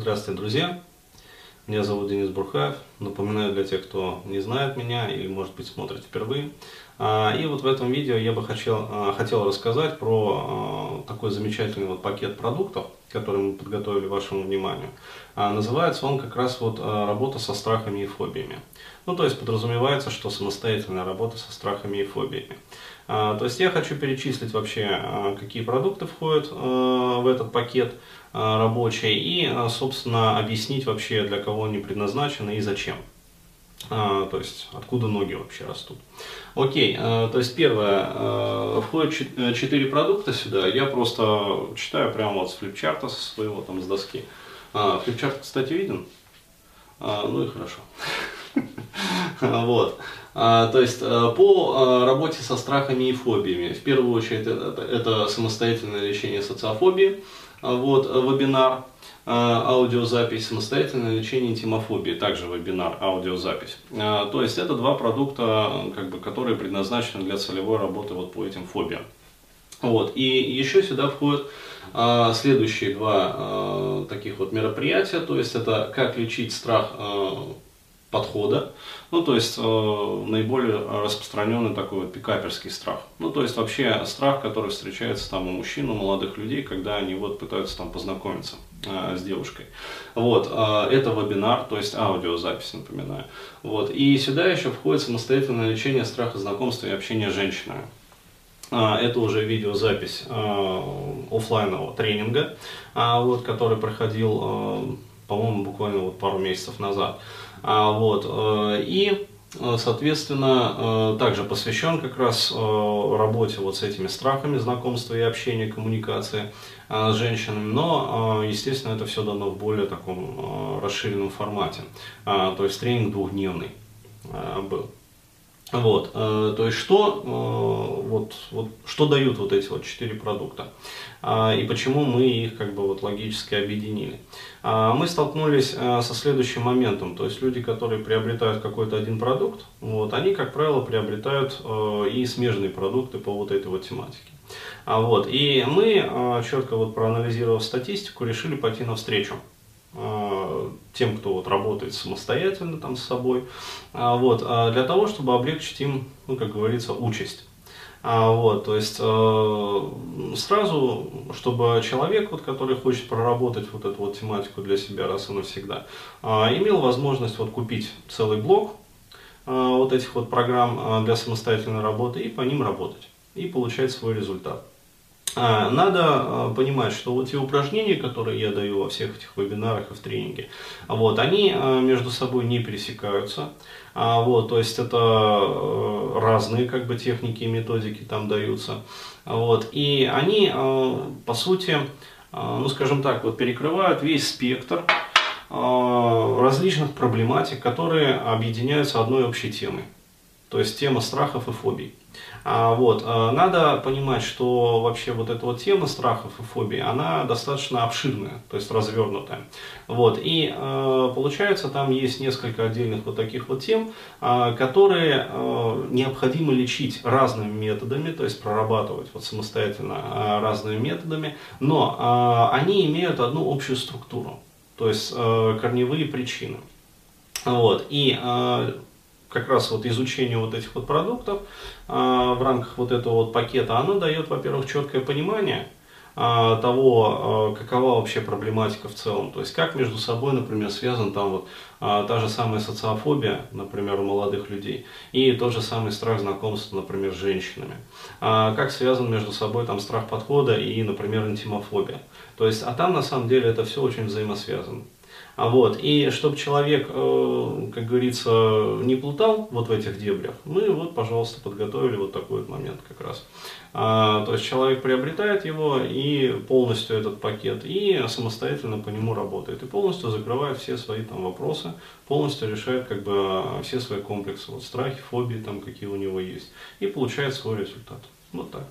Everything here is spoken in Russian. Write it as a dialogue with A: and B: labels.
A: Здравствуйте, друзья! Меня зовут Денис Бурхаев. Напоминаю для тех, кто не знает меня или, может быть, смотрит впервые. А, и вот в этом видео я бы хотел, а, хотел рассказать про а, такой замечательный вот пакет продуктов, который мы подготовили вашему вниманию. Называется он как раз вот работа со страхами и фобиями. Ну, то есть подразумевается, что самостоятельная работа со страхами и фобиями. То есть я хочу перечислить вообще, какие продукты входят в этот пакет, рабочий и, собственно, объяснить вообще, для кого они предназначены и зачем. А, то есть, откуда ноги вообще растут. Окей, а, то есть, первое, а, входит четыре продукта сюда, я просто читаю прямо вот с флипчарта со своего, там, с доски. Флипчарт, кстати, виден? Ну и хорошо. Вот. То есть по работе со страхами и фобиями. В первую очередь это, самостоятельное лечение социофобии. Вот, э, вебинар, аудиозапись, самостоятельное лечение интимофобии, также вебинар, аудиозапись. А, то есть это два продукта, как бы, которые предназначены для целевой работы вот по этим фобиям. Вот. И еще сюда входят следующие два таких вот мероприятия, то есть это как лечить страх подхода. Ну, то есть э, наиболее распространенный такой вот пикаперский страх. Ну, то есть вообще страх, который встречается там у мужчин, у молодых людей, когда они вот пытаются там познакомиться э, с девушкой. Вот, э, это вебинар, то есть аудиозапись, напоминаю. Вот, и сюда еще входит самостоятельное лечение страха знакомства и общения с женщинами. Э, это уже видеозапись э, офлайнового тренинга, э, вот, который проходил, по-моему, буквально вот пару месяцев назад. А, вот, э, и э, Соответственно, э, также посвящен как раз работе вот с этими страхами знакомства и общения, коммуникации с женщинами, но, естественно, это все дано в более таком расширенном формате. То есть тренинг двухдневный был. Вот, э, то есть что, э, вот, вот, что дают вот эти вот четыре продукта э, и почему мы их как бы вот логически объединили. Э, мы столкнулись э, со следующим моментом, то есть люди, которые приобретают какой-то один продукт, вот, они, как правило, приобретают и смежные продукты по вот этой вот тематике. А, вот, и мы, четко вот проанализировав статистику, решили пойти навстречу тем, кто вот работает самостоятельно там с собой, а, вот, а для того, чтобы облегчить им, ну, как говорится, участь. А, вот, то есть э, сразу, чтобы человек, вот, который хочет проработать вот эту вот тематику для себя раз и навсегда, имел возможность вот купить целый блок вот этих вот программ для самостоятельной работы и по ним работать и получать свой результат. А, надо а, понимать, что вот те упражнения, которые я даю во всех этих вебинарах и в тренинге, вот, они а, между собой не пересекаются. Вот, то есть это э, разные как бы техники и методики там даются. Вот, и они, по сути, ну скажем так, вот перекрывают весь спектр различных проблематик, которые объединяются одной общей темой. То есть тема страхов и фобий. А, вот, а, надо понимать, что вообще вот эта вот тема страхов и фобий, она достаточно обширная, то есть развернутая. Вот, и а, получается, там есть несколько отдельных вот таких вот тем, которые необходимо лечить разными методами, то есть прорабатывать вот самостоятельно разными методами, но они имеют одну общую структуру, то есть корневые причины. Вот, и как раз вот изучение вот этих вот продуктов э, в рамках вот этого вот пакета, оно дает, во-первых, четкое понимание э, того, э, какова вообще проблематика в целом. То есть как между собой, например, связан там вот та же самая социофобия, например, у молодых людей, и тот же самый страх знакомства, например, с женщинами. Как связан между собой там страх подхода и, например, интимофобия. То есть, а там на самом деле это все очень взаимосвязано. А вот, и чтобы человек, э, как говорится, не плутал вот в этих дебрях, мы вот, пожалуйста, подготовили вот такой вот момент как раз. А, то есть человек приобретает его и полностью этот пакет, и самостоятельно по нему работает, и полностью закрывает все свои там вопросы, полностью решает как бы все свои комплексы, вот страхи, фобии там какие у него есть, и получает свой результат. Вот так.